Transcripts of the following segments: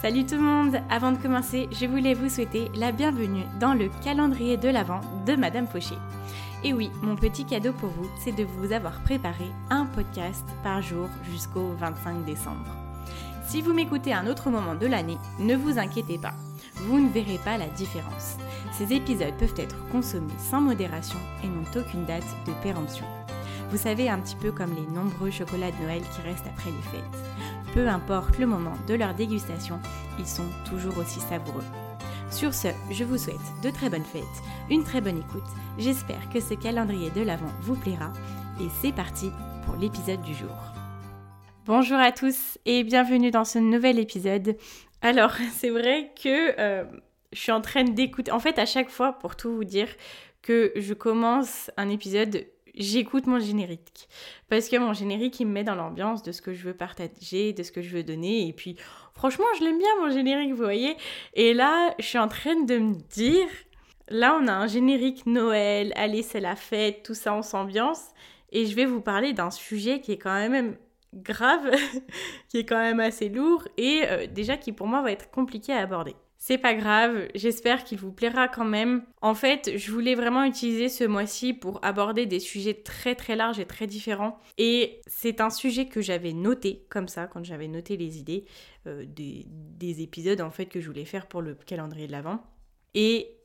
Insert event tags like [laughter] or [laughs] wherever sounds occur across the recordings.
Salut tout le monde Avant de commencer, je voulais vous souhaiter la bienvenue dans le calendrier de l'Avent de Madame Fauché. Et oui, mon petit cadeau pour vous, c'est de vous avoir préparé un podcast par jour jusqu'au 25 décembre. Si vous m'écoutez à un autre moment de l'année, ne vous inquiétez pas, vous ne verrez pas la différence. Ces épisodes peuvent être consommés sans modération et n'ont aucune date de péremption. Vous savez, un petit peu comme les nombreux chocolats de Noël qui restent après les fêtes. Peu importe le moment de leur dégustation, ils sont toujours aussi savoureux. Sur ce, je vous souhaite de très bonnes fêtes, une très bonne écoute. J'espère que ce calendrier de l'Avent vous plaira. Et c'est parti pour l'épisode du jour. Bonjour à tous et bienvenue dans ce nouvel épisode. Alors, [laughs] c'est vrai que euh, je suis en train d'écouter. En fait, à chaque fois, pour tout vous dire, que je commence un épisode, j'écoute mon générique. Parce que mon générique, il me met dans l'ambiance de ce que je veux partager, de ce que je veux donner. Et puis, franchement, je l'aime bien, mon générique, vous voyez. Et là, je suis en train de me dire, là, on a un générique Noël, allez, c'est la fête, tout ça, on s'ambiance. Et je vais vous parler d'un sujet qui est quand même grave, [laughs] qui est quand même assez lourd et euh, déjà qui pour moi va être compliqué à aborder. C'est pas grave, j'espère qu'il vous plaira quand même. En fait, je voulais vraiment utiliser ce mois-ci pour aborder des sujets très très larges et très différents. Et c'est un sujet que j'avais noté comme ça, quand j'avais noté les idées euh, des, des, épisodes en fait que je voulais faire pour le calendrier de l'Avent. Et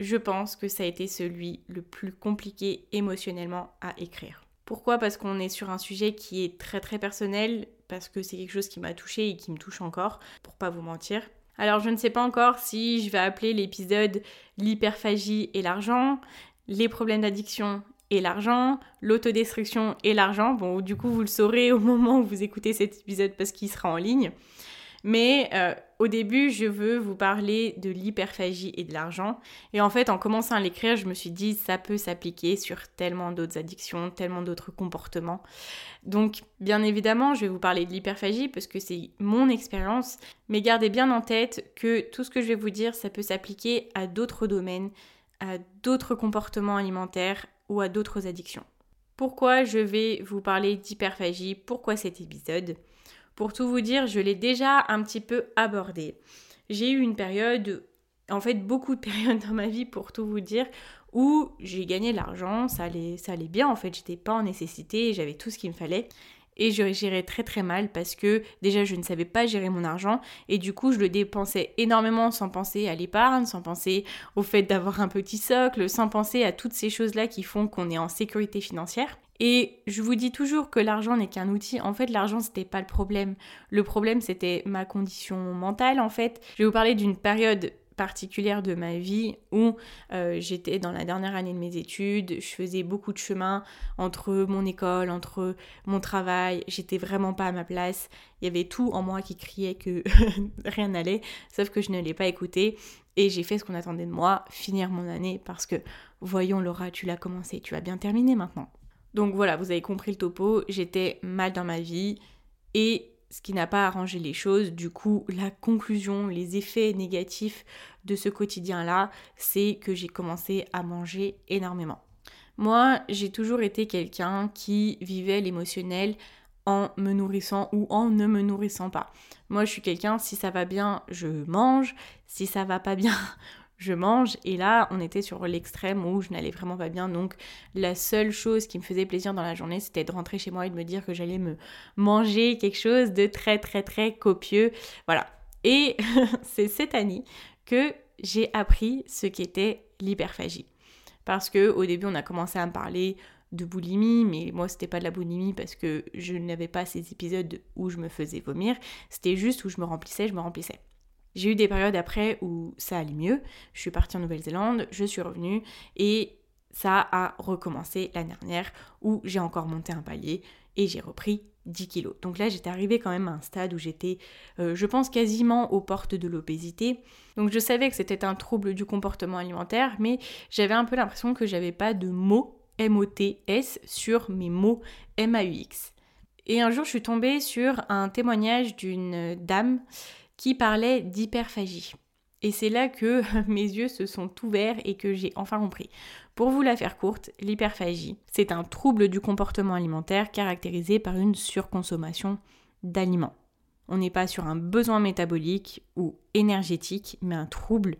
je pense que ça a été celui le plus compliqué émotionnellement à écrire. Pourquoi? Parce qu'on est sur un sujet qui est très très personnel, parce que c'est quelque chose qui m'a touché et qui me touche encore, pour pas vous mentir. Alors je ne sais pas encore si je vais appeler l'épisode l'hyperphagie et l'argent, les problèmes d'addiction et l'argent, l'autodestruction et l'argent. Bon, du coup, vous le saurez au moment où vous écoutez cet épisode parce qu'il sera en ligne. Mais euh, au début, je veux vous parler de l'hyperphagie et de l'argent. Et en fait, en commençant à l'écrire, je me suis dit, ça peut s'appliquer sur tellement d'autres addictions, tellement d'autres comportements. Donc, bien évidemment, je vais vous parler de l'hyperphagie parce que c'est mon expérience. Mais gardez bien en tête que tout ce que je vais vous dire, ça peut s'appliquer à d'autres domaines, à d'autres comportements alimentaires ou à d'autres addictions. Pourquoi je vais vous parler d'hyperphagie? Pourquoi cet épisode? Pour tout vous dire, je l'ai déjà un petit peu abordé. J'ai eu une période, en fait beaucoup de [laughs] périodes dans ma vie pour tout vous dire, où j'ai gagné de l'argent, ça allait, bien en fait, j'étais pas en nécessité, j'avais tout ce qu'il me fallait. Et je gérais très très mal parce que déjà je ne savais pas gérer mon argent et du coup je le dépensais énormément sans penser à l'épargne, sans penser au fait d'avoir un petit socle, sans penser à toutes ces choses-là qui font qu'on est en sécurité financière. Et je vous dis toujours que l'argent n'est qu'un outil. En fait, l'argent, c'était pas le problème. Le problème, c'était ma condition mentale, en fait. Je vais vous parler d'une période particulière de ma vie où euh, j'étais dans la dernière année de mes études, je faisais beaucoup de chemin entre mon école, entre mon travail, j'étais vraiment pas à ma place, il y avait tout en moi qui criait que [laughs] rien n'allait, sauf que je ne l'ai pas écouté et j'ai fait ce qu'on attendait de moi, finir mon année parce que voyons Laura, tu l'as commencé, tu vas bien terminer maintenant. Donc voilà, vous avez compris le topo, j'étais mal dans ma vie et ce qui n'a pas arrangé les choses. Du coup, la conclusion, les effets négatifs de ce quotidien-là, c'est que j'ai commencé à manger énormément. Moi, j'ai toujours été quelqu'un qui vivait l'émotionnel en me nourrissant ou en ne me nourrissant pas. Moi, je suis quelqu'un, si ça va bien, je mange. Si ça va pas bien, je mange. Et là, on était sur l'extrême où je n'allais vraiment pas bien. Donc, la seule chose qui me faisait plaisir dans la journée, c'était de rentrer chez moi et de me dire que j'allais me manger quelque chose de très, très, très copieux. Voilà. Et [laughs] c'est cette année que j'ai appris ce qu'était l'hyperphagie. Parce que au début, on a commencé à me parler de boulimie, mais moi c'était pas de la boulimie parce que je n'avais pas ces épisodes où je me faisais vomir, c'était juste où je me remplissais, je me remplissais. J'ai eu des périodes après où ça allait mieux. Je suis partie en Nouvelle-Zélande, je suis revenue et ça a recommencé l'année dernière où j'ai encore monté un palier et j'ai repris 10 kilos. Donc là, j'étais arrivée quand même à un stade où j'étais, euh, je pense, quasiment aux portes de l'obésité. Donc je savais que c'était un trouble du comportement alimentaire, mais j'avais un peu l'impression que j'avais pas de mots M-O-T-S sur mes mots M-A-U-X. Et un jour, je suis tombée sur un témoignage d'une dame qui parlait d'hyperphagie. Et c'est là que [laughs] mes yeux se sont ouverts et que j'ai enfin compris. Pour vous la faire courte, l'hyperphagie, c'est un trouble du comportement alimentaire caractérisé par une surconsommation d'aliments. On n'est pas sur un besoin métabolique ou énergétique, mais un trouble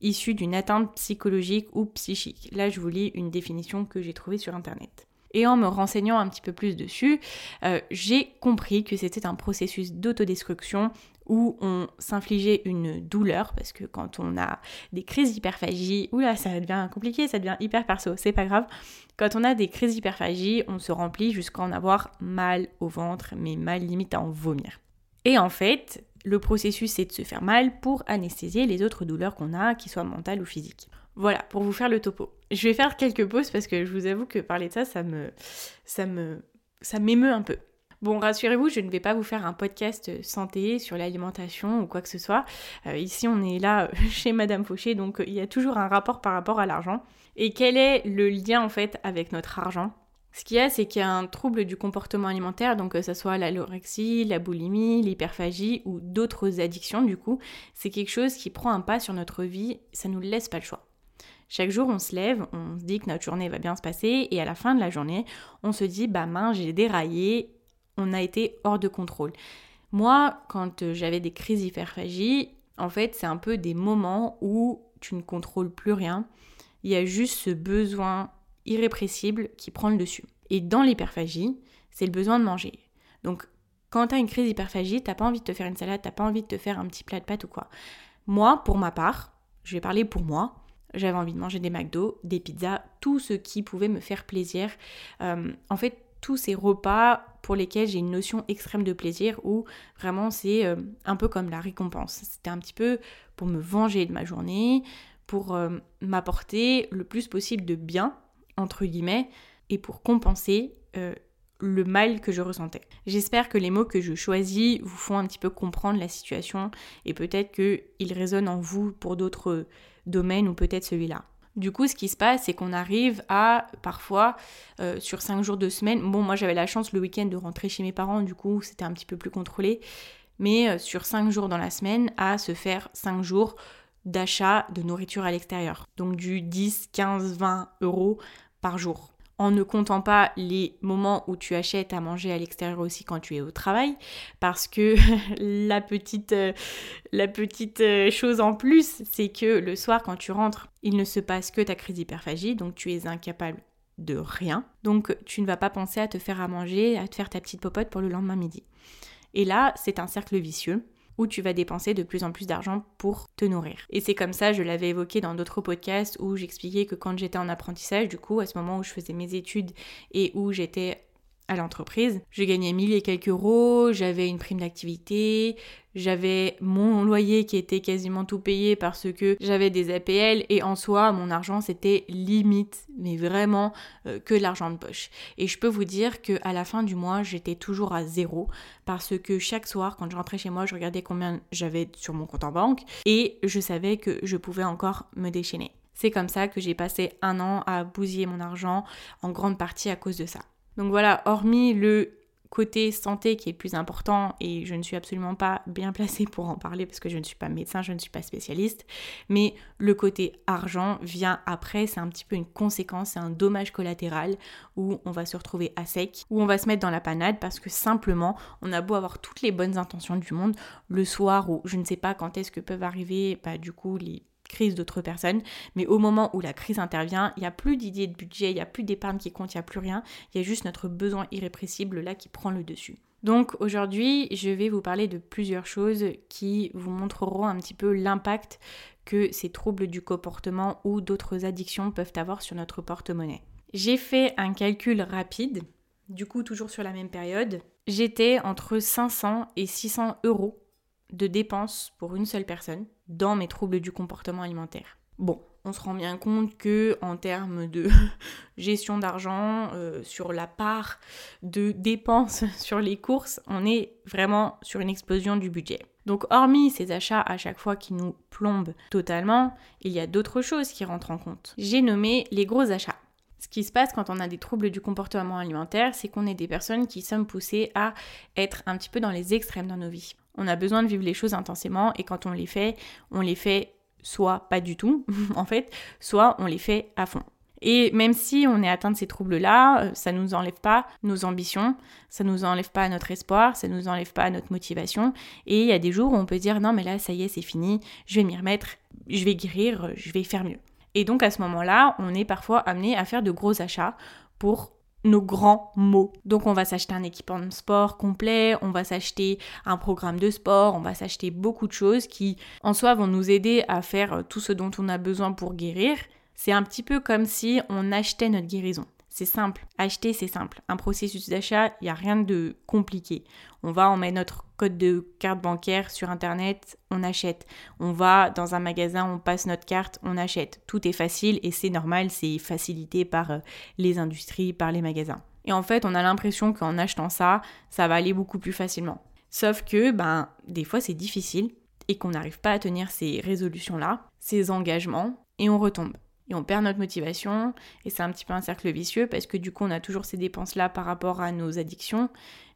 issu d'une atteinte psychologique ou psychique. Là, je vous lis une définition que j'ai trouvée sur Internet. Et en me renseignant un petit peu plus dessus, euh, j'ai compris que c'était un processus d'autodestruction où on s'infligeait une douleur, parce que quand on a des crises d'hyperphagie, oula, ça devient compliqué, ça devient hyper perso, c'est pas grave. Quand on a des crises d'hyperphagie, on se remplit jusqu'à en avoir mal au ventre, mais mal limite à en vomir. Et en fait, le processus c'est de se faire mal pour anesthésier les autres douleurs qu'on a, qu'ils soient mentales ou physiques. Voilà, pour vous faire le topo. Je vais faire quelques pauses parce que je vous avoue que parler de ça, ça me, ça me, ça m'émeut un peu. Bon, rassurez-vous, je ne vais pas vous faire un podcast santé sur l'alimentation ou quoi que ce soit. Euh, ici, on est là [laughs] chez Madame Fauché, donc il y a toujours un rapport par rapport à l'argent. Et quel est le lien en fait avec notre argent? Ce qu'il y a, c'est qu'il y a un trouble du comportement alimentaire, donc que ce soit l'alorexie, la boulimie, l'hyperphagie ou d'autres addictions, du coup, c'est quelque chose qui prend un pas sur notre vie, ça nous laisse pas le choix. Chaque jour, on se lève, on se dit que notre journée va bien se passer, et à la fin de la journée, on se dit, bah mince, j'ai déraillé, on a été hors de contrôle. Moi, quand euh, j'avais des crises d'hyperphagie, en fait, c'est un peu des moments où tu ne contrôles plus rien. Il y a juste ce besoin irrépressible qui prend le dessus. Et dans l'hyperphagie, c'est le besoin de manger. Donc, quand tu as une crise d'hyperphagie, t'as pas envie de te faire une salade, t'as pas envie de te faire un petit plat de pâtes ou quoi. Moi, pour ma part, je vais parler pour moi, j'avais envie de manger des McDo, des pizzas, tout ce qui pouvait me faire plaisir. Euh, en fait, tous ces repas pour lesquels j'ai une notion extrême de plaisir où vraiment c'est euh, un peu comme la récompense. C'était un petit peu pour me venger de ma journée, pour euh, m'apporter le plus possible de bien entre guillemets, et pour compenser euh, le mal que je ressentais. J'espère que les mots que je choisis vous font un petit peu comprendre la situation et peut-être qu'ils résonnent en vous pour d'autres domaines ou peut-être celui-là. Du coup, ce qui se passe, c'est qu'on arrive à parfois euh, sur 5 jours de semaine. Bon, moi j'avais la chance le week-end de rentrer chez mes parents, du coup c'était un petit peu plus contrôlé. Mais euh, sur 5 jours dans la semaine, à se faire 5 jours d'achat de nourriture à l'extérieur. Donc du 10, 15, 20 euros par jour. En ne comptant pas les moments où tu achètes à manger à l'extérieur aussi quand tu es au travail, parce que [laughs] la petite, euh, la petite euh, chose en plus, c'est que le soir quand tu rentres, il ne se passe que ta crise d'hyperphagie, donc tu es incapable de rien. Donc tu ne vas pas penser à te faire à manger, à te faire ta petite popote pour le lendemain midi. Et là, c'est un cercle vicieux où tu vas dépenser de plus en plus d'argent pour te nourrir. Et c'est comme ça, je l'avais évoqué dans d'autres podcasts où j'expliquais que quand j'étais en apprentissage, du coup, à ce moment où je faisais mes études et où j'étais à l'entreprise. Je gagnais 1000 et quelques euros, j'avais une prime d'activité, j'avais mon loyer qui était quasiment tout payé parce que j'avais des APL et en soi, mon argent c'était limite, mais vraiment euh, que de l'argent de poche. Et je peux vous dire que à la fin du mois, j'étais toujours à zéro parce que chaque soir, quand je rentrais chez moi, je regardais combien j'avais sur mon compte en banque et je savais que je pouvais encore me déchaîner. C'est comme ça que j'ai passé un an à bousiller mon argent, en grande partie à cause de ça. Donc voilà, hormis le côté santé qui est plus important et je ne suis absolument pas bien placée pour en parler parce que je ne suis pas médecin, je ne suis pas spécialiste, mais le côté argent vient après, c'est un petit peu une conséquence, c'est un dommage collatéral où on va se retrouver à sec, où on va se mettre dans la panade parce que simplement on a beau avoir toutes les bonnes intentions du monde, le soir ou je ne sais pas quand est-ce que peuvent arriver bah, du coup les crise d'autres personnes, mais au moment où la crise intervient, il n'y a plus d'idée de budget, il n'y a plus d'épargne qui compte, il n'y a plus rien, il y a juste notre besoin irrépressible là qui prend le dessus. Donc aujourd'hui, je vais vous parler de plusieurs choses qui vous montreront un petit peu l'impact que ces troubles du comportement ou d'autres addictions peuvent avoir sur notre porte-monnaie. J'ai fait un calcul rapide, du coup toujours sur la même période. J'étais entre 500 et 600 euros de dépenses pour une seule personne dans mes troubles du comportement alimentaire. Bon, on se rend bien compte que en termes de [laughs] gestion d'argent, euh, sur la part de dépenses [laughs] sur les courses, on est vraiment sur une explosion du budget. Donc hormis ces achats à chaque fois qui nous plombent totalement, il y a d'autres choses qui rentrent en compte. J'ai nommé les gros achats. Ce qui se passe quand on a des troubles du comportement alimentaire, c'est qu'on est des personnes qui sommes poussées à être un petit peu dans les extrêmes dans nos vies. On a besoin de vivre les choses intensément et quand on les fait, on les fait soit pas du tout, [laughs] en fait, soit on les fait à fond. Et même si on est atteint de ces troubles-là, euh, ça ne nous enlève pas nos ambitions, ça ne nous enlève pas notre espoir, ça ne nous enlève pas notre motivation. Et il y a des jours où on peut dire non mais là ça y est c'est fini, je vais m'y remettre, je vais guérir, je vais faire mieux. Et donc à ce moment-là, on est parfois amené à faire de gros achats pour nos grands mots. Donc on va s'acheter un équipement de sport complet, on va s'acheter un programme de sport, on va s'acheter beaucoup de choses qui en soi vont nous aider à faire tout ce dont on a besoin pour guérir. C'est un petit peu comme si on achetait notre guérison. C'est simple. Acheter, c'est simple. Un processus d'achat, il n'y a rien de compliqué. On va, on met notre code de carte bancaire sur Internet, on achète. On va dans un magasin, on passe notre carte, on achète. Tout est facile et c'est normal, c'est facilité par euh, les industries, par les magasins. Et en fait, on a l'impression qu'en achetant ça, ça va aller beaucoup plus facilement. Sauf que, ben, des fois, c'est difficile et qu'on n'arrive pas à tenir ces résolutions-là, ces engagements, et on retombe et on perd notre motivation et c'est un petit peu un cercle vicieux parce que du coup on a toujours ces dépenses là par rapport à nos addictions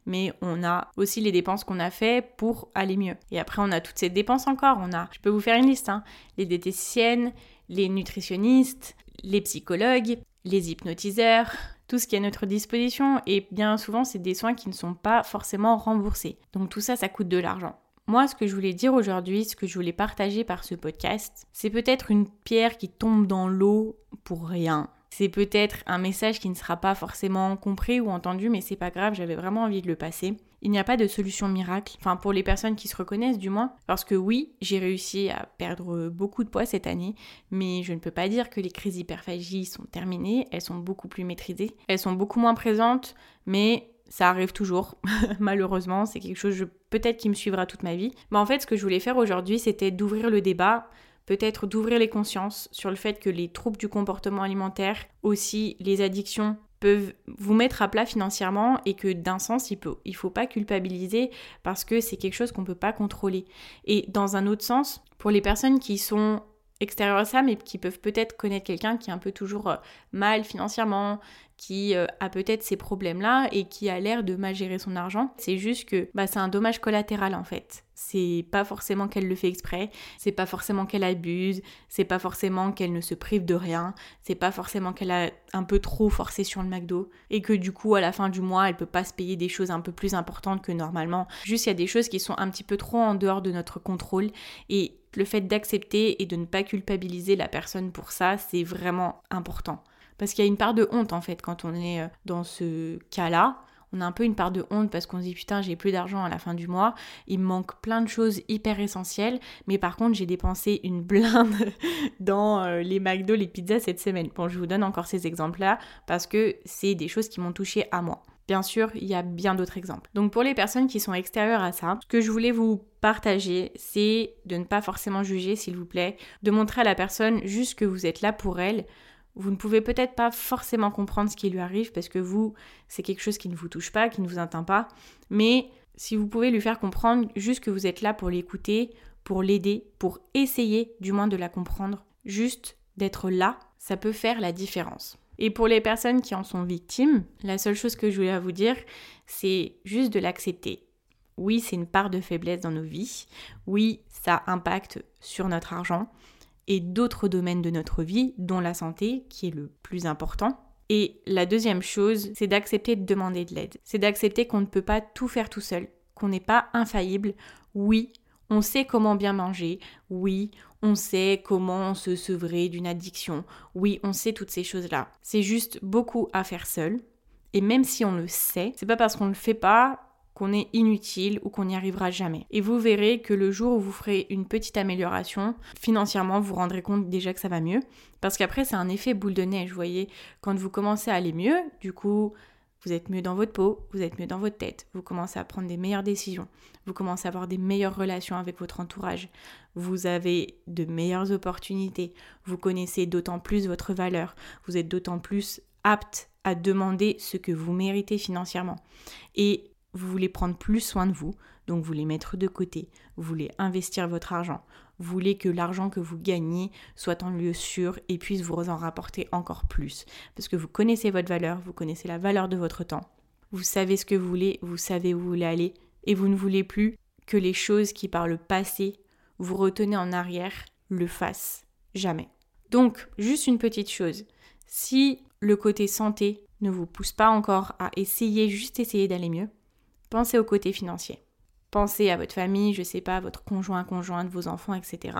mais on a aussi les dépenses qu'on a fait pour aller mieux. Et après on a toutes ces dépenses encore, on a je peux vous faire une liste hein, les diététiciennes, les nutritionnistes, les psychologues, les hypnotiseurs, tout ce qui est à notre disposition et bien souvent c'est des soins qui ne sont pas forcément remboursés. Donc tout ça ça coûte de l'argent. Moi, ce que je voulais dire aujourd'hui, ce que je voulais partager par ce podcast, c'est peut-être une pierre qui tombe dans l'eau pour rien. C'est peut-être un message qui ne sera pas forcément compris ou entendu, mais c'est pas grave, j'avais vraiment envie de le passer. Il n'y a pas de solution miracle, enfin pour les personnes qui se reconnaissent du moins, parce que oui, j'ai réussi à perdre beaucoup de poids cette année, mais je ne peux pas dire que les crises d'hyperphagie sont terminées, elles sont beaucoup plus maîtrisées, elles sont beaucoup moins présentes, mais ça arrive toujours, [laughs] malheureusement, c'est quelque chose peut-être qui me suivra toute ma vie. Mais en fait, ce que je voulais faire aujourd'hui, c'était d'ouvrir le débat, peut-être d'ouvrir les consciences sur le fait que les troubles du comportement alimentaire, aussi les addictions, peuvent vous mettre à plat financièrement et que d'un sens, il ne il faut pas culpabiliser parce que c'est quelque chose qu'on ne peut pas contrôler. Et dans un autre sens, pour les personnes qui sont extérieures à ça, mais qui peuvent peut-être connaître quelqu'un qui est un peu toujours euh, mal financièrement, qui euh, a peut-être ces problèmes-là et qui a l'air de mal gérer son argent. C'est juste que bah, c'est un dommage collatéral en fait. C'est pas forcément qu'elle le fait exprès, c'est pas forcément qu'elle abuse, c'est pas forcément qu'elle ne se prive de rien, c'est pas forcément qu'elle a un peu trop forcé sur le McDo et que du coup à la fin du mois elle peut pas se payer des choses un peu plus importantes que normalement. Juste il y a des choses qui sont un petit peu trop en dehors de notre contrôle et le fait d'accepter et de ne pas culpabiliser la personne pour ça, c'est vraiment important. Parce qu'il y a une part de honte en fait quand on est euh, dans ce cas-là. On a un peu une part de honte parce qu'on se dit putain j'ai plus d'argent à la fin du mois, il me manque plein de choses hyper essentielles, mais par contre j'ai dépensé une blinde [laughs] dans euh, les McDo, les pizzas cette semaine. Bon je vous donne encore ces exemples-là parce que c'est des choses qui m'ont touché à moi. Bien sûr, il y a bien d'autres exemples. Donc pour les personnes qui sont extérieures à ça, ce que je voulais vous partager, c'est de ne pas forcément juger, s'il vous plaît, de montrer à la personne juste que vous êtes là pour elle, vous ne pouvez peut-être pas forcément comprendre ce qui lui arrive parce que vous, c'est quelque chose qui ne vous touche pas, qui ne vous atteint pas. Mais si vous pouvez lui faire comprendre juste que vous êtes là pour l'écouter, pour l'aider, pour essayer du moins de la comprendre, juste d'être là, ça peut faire la différence. Et pour les personnes qui en sont victimes, la seule chose que je voulais vous dire, c'est juste de l'accepter. Oui, c'est une part de faiblesse dans nos vies. Oui, ça impacte sur notre argent et d'autres domaines de notre vie, dont la santé, qui est le plus important. Et la deuxième chose, c'est d'accepter de demander de l'aide. C'est d'accepter qu'on ne peut pas tout faire tout seul, qu'on n'est pas infaillible. Oui, on sait comment bien manger. Oui, on sait comment se sevrer d'une addiction. Oui, on sait toutes ces choses-là. C'est juste beaucoup à faire seul. Et même si on le sait, c'est pas parce qu'on le fait pas qu'on est inutile ou qu'on n'y arrivera jamais. Et vous verrez que le jour où vous ferez une petite amélioration, financièrement, vous rendrez compte déjà que ça va mieux. Parce qu'après, c'est un effet boule de neige, vous voyez. Quand vous commencez à aller mieux, du coup, vous êtes mieux dans votre peau, vous êtes mieux dans votre tête, vous commencez à prendre des meilleures décisions, vous commencez à avoir des meilleures relations avec votre entourage, vous avez de meilleures opportunités, vous connaissez d'autant plus votre valeur, vous êtes d'autant plus apte à demander ce que vous méritez financièrement. Et vous voulez prendre plus soin de vous, donc vous voulez mettre de côté, vous voulez investir votre argent, vous voulez que l'argent que vous gagnez soit en lieu sûr et puisse vous en rapporter encore plus. Parce que vous connaissez votre valeur, vous connaissez la valeur de votre temps, vous savez ce que vous voulez, vous savez où vous voulez aller, et vous ne voulez plus que les choses qui par le passé vous retenez en arrière le fassent. Jamais. Donc, juste une petite chose. Si le côté santé ne vous pousse pas encore à essayer, juste essayer d'aller mieux, pensez au côté financier. Pensez à votre famille, je sais pas, votre conjoint, conjointe, vos enfants, etc.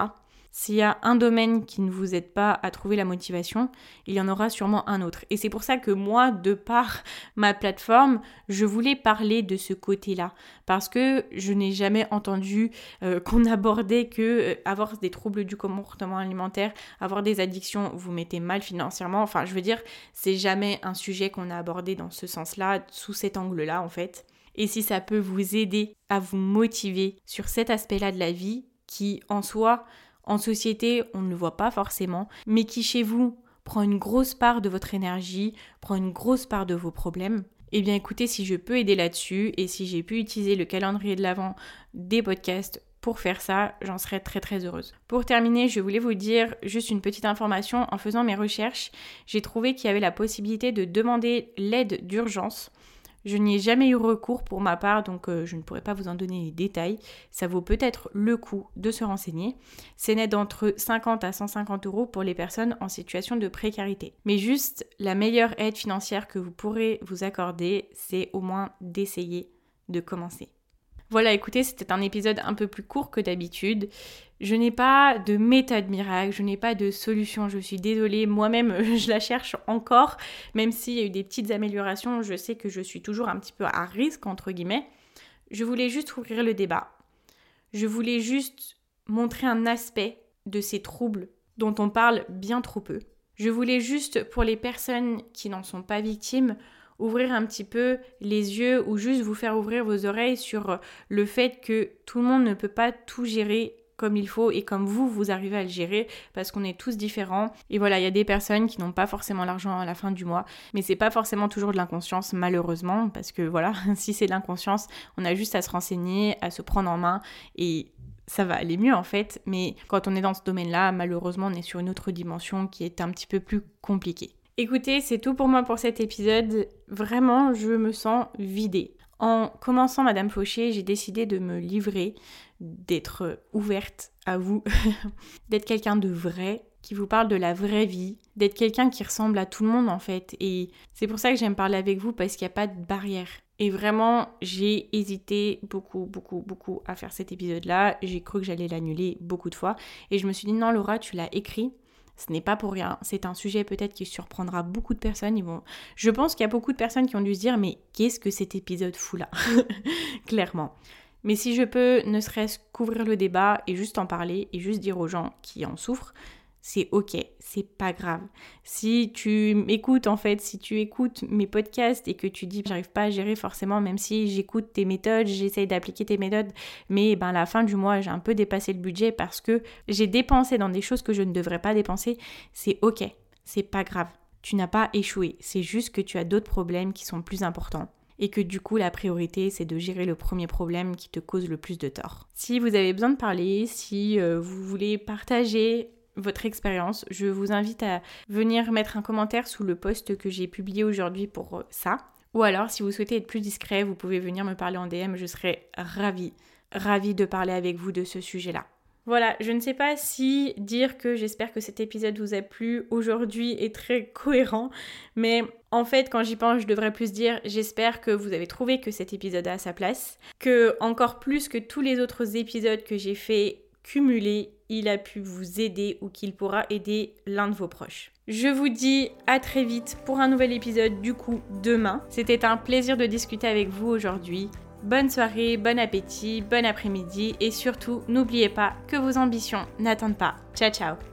S'il y a un domaine qui ne vous aide pas à trouver la motivation, il y en aura sûrement un autre. Et c'est pour ça que moi, de par [laughs] ma plateforme, je voulais parler de ce côté-là. Parce que je n'ai jamais entendu euh, [laughs] qu'on abordait que euh, avoir des troubles du comportement alimentaire, avoir des addictions, vous mettez mal financièrement. Enfin, je veux dire, c'est jamais un sujet qu'on a abordé dans ce sens-là, sous cet angle-là, en fait. Et si ça peut vous aider à vous motiver sur cet aspect-là de la vie, qui en soi en société, on ne le voit pas forcément, mais qui chez vous prend une grosse part de votre énergie, prend une grosse part de vos problèmes, eh bien écoutez, si je peux aider là-dessus et si j'ai pu utiliser le calendrier de l'avant des podcasts pour faire ça, j'en serais très très heureuse. Pour terminer, je voulais vous dire juste une petite information. En faisant mes recherches, j'ai trouvé qu'il y avait la possibilité de demander l'aide d'urgence je n'y ai jamais eu recours pour ma part, donc euh, je ne pourrais pas vous en donner les détails. Ça vaut peut-être le coup de se renseigner. C'est net d'entre 50 à 150 euros pour les personnes en situation de précarité. Mais juste, la meilleure aide financière que vous pourrez vous accorder, c'est au moins d'essayer de commencer. Voilà, écoutez, c'était un épisode un peu plus court que d'habitude. Je n'ai pas de méthode miracle, je n'ai pas de solution, je suis désolée, moi-même [laughs] je la cherche encore, même s'il y a eu des petites améliorations, je sais que je suis toujours un petit peu à risque, entre guillemets. Je voulais juste ouvrir le débat. Je voulais juste montrer un aspect de ces troubles dont on parle bien trop peu. Je voulais juste, pour les personnes qui n'en sont pas victimes, ouvrir un petit peu les yeux ou juste vous faire ouvrir vos oreilles sur le fait que tout le monde ne peut pas tout gérer comme il faut et comme vous, vous arrivez à le gérer parce qu'on est tous différents. Et voilà, il y a des personnes qui n'ont pas forcément l'argent à la fin du mois, mais c'est pas forcément toujours de l'inconscience, malheureusement, parce que voilà, [laughs] si c'est de l'inconscience, on a juste à se renseigner, à se prendre en main et ça va aller mieux en fait, mais quand on est dans ce domaine-là, malheureusement, on est sur une autre dimension qui est un petit peu plus compliquée. Écoutez, c'est tout pour moi pour cet épisode. Vraiment, je me sens vidée. En commençant Madame Fauché, j'ai décidé de me livrer, d'être ouverte à vous, [laughs] d'être quelqu'un de vrai, qui vous parle de la vraie vie, d'être quelqu'un qui ressemble à tout le monde en fait. Et c'est pour ça que j'aime parler avec vous parce qu'il n'y a pas de barrière. Et vraiment, j'ai hésité beaucoup, beaucoup, beaucoup à faire cet épisode-là. J'ai cru que j'allais l'annuler beaucoup de fois. Et je me suis dit, non Laura, tu l'as écrit, ce n'est pas pour rien. C'est un sujet peut-être qui surprendra beaucoup de personnes. Je pense qu'il y a beaucoup de personnes qui ont dû se dire mais qu'est-ce que cet épisode fout là? [laughs] Clairement. Mais si je peux ne serait-ce qu'ouvrir le débat et juste en parler et juste dire aux gens qui en souffrent, c'est ok, c'est pas grave. Si tu m'écoutes en fait, si tu écoutes mes podcasts et que tu dis j'arrive pas à gérer forcément, même si j'écoute tes méthodes, j'essaye d'appliquer tes méthodes, mais ben à la fin du mois j'ai un peu dépassé le budget parce que j'ai dépensé dans des choses que je ne devrais pas dépenser, c'est ok, c'est pas grave. Tu n'as pas échoué, c'est juste que tu as d'autres problèmes qui sont plus importants et que du coup la priorité c'est de gérer le premier problème qui te cause le plus de tort. Si vous avez besoin de parler, si euh, vous voulez partager votre expérience. Je vous invite à venir mettre un commentaire sous le post que j'ai publié aujourd'hui pour euh, ça. Ou alors, si vous souhaitez être plus discret, vous pouvez venir me parler en DM. Je serai ravie, ravie de parler avec vous de ce sujet-là. Voilà, je ne sais pas si dire que j'espère que cet épisode vous a plu aujourd'hui est très cohérent, mais en fait, quand j'y pense, je devrais plus dire j'espère que vous avez trouvé que cet épisode a sa place, que encore plus que tous les autres épisodes que j'ai fait cumulés, il a pu vous aider ou qu'il pourra aider l'un de vos proches. Je vous dis à très vite pour un nouvel épisode du coup demain. C'était un plaisir de discuter avec vous aujourd'hui. Bonne soirée, bon appétit, bon après-midi et surtout n'oubliez pas que vos ambitions n'attendent pas. Ciao ciao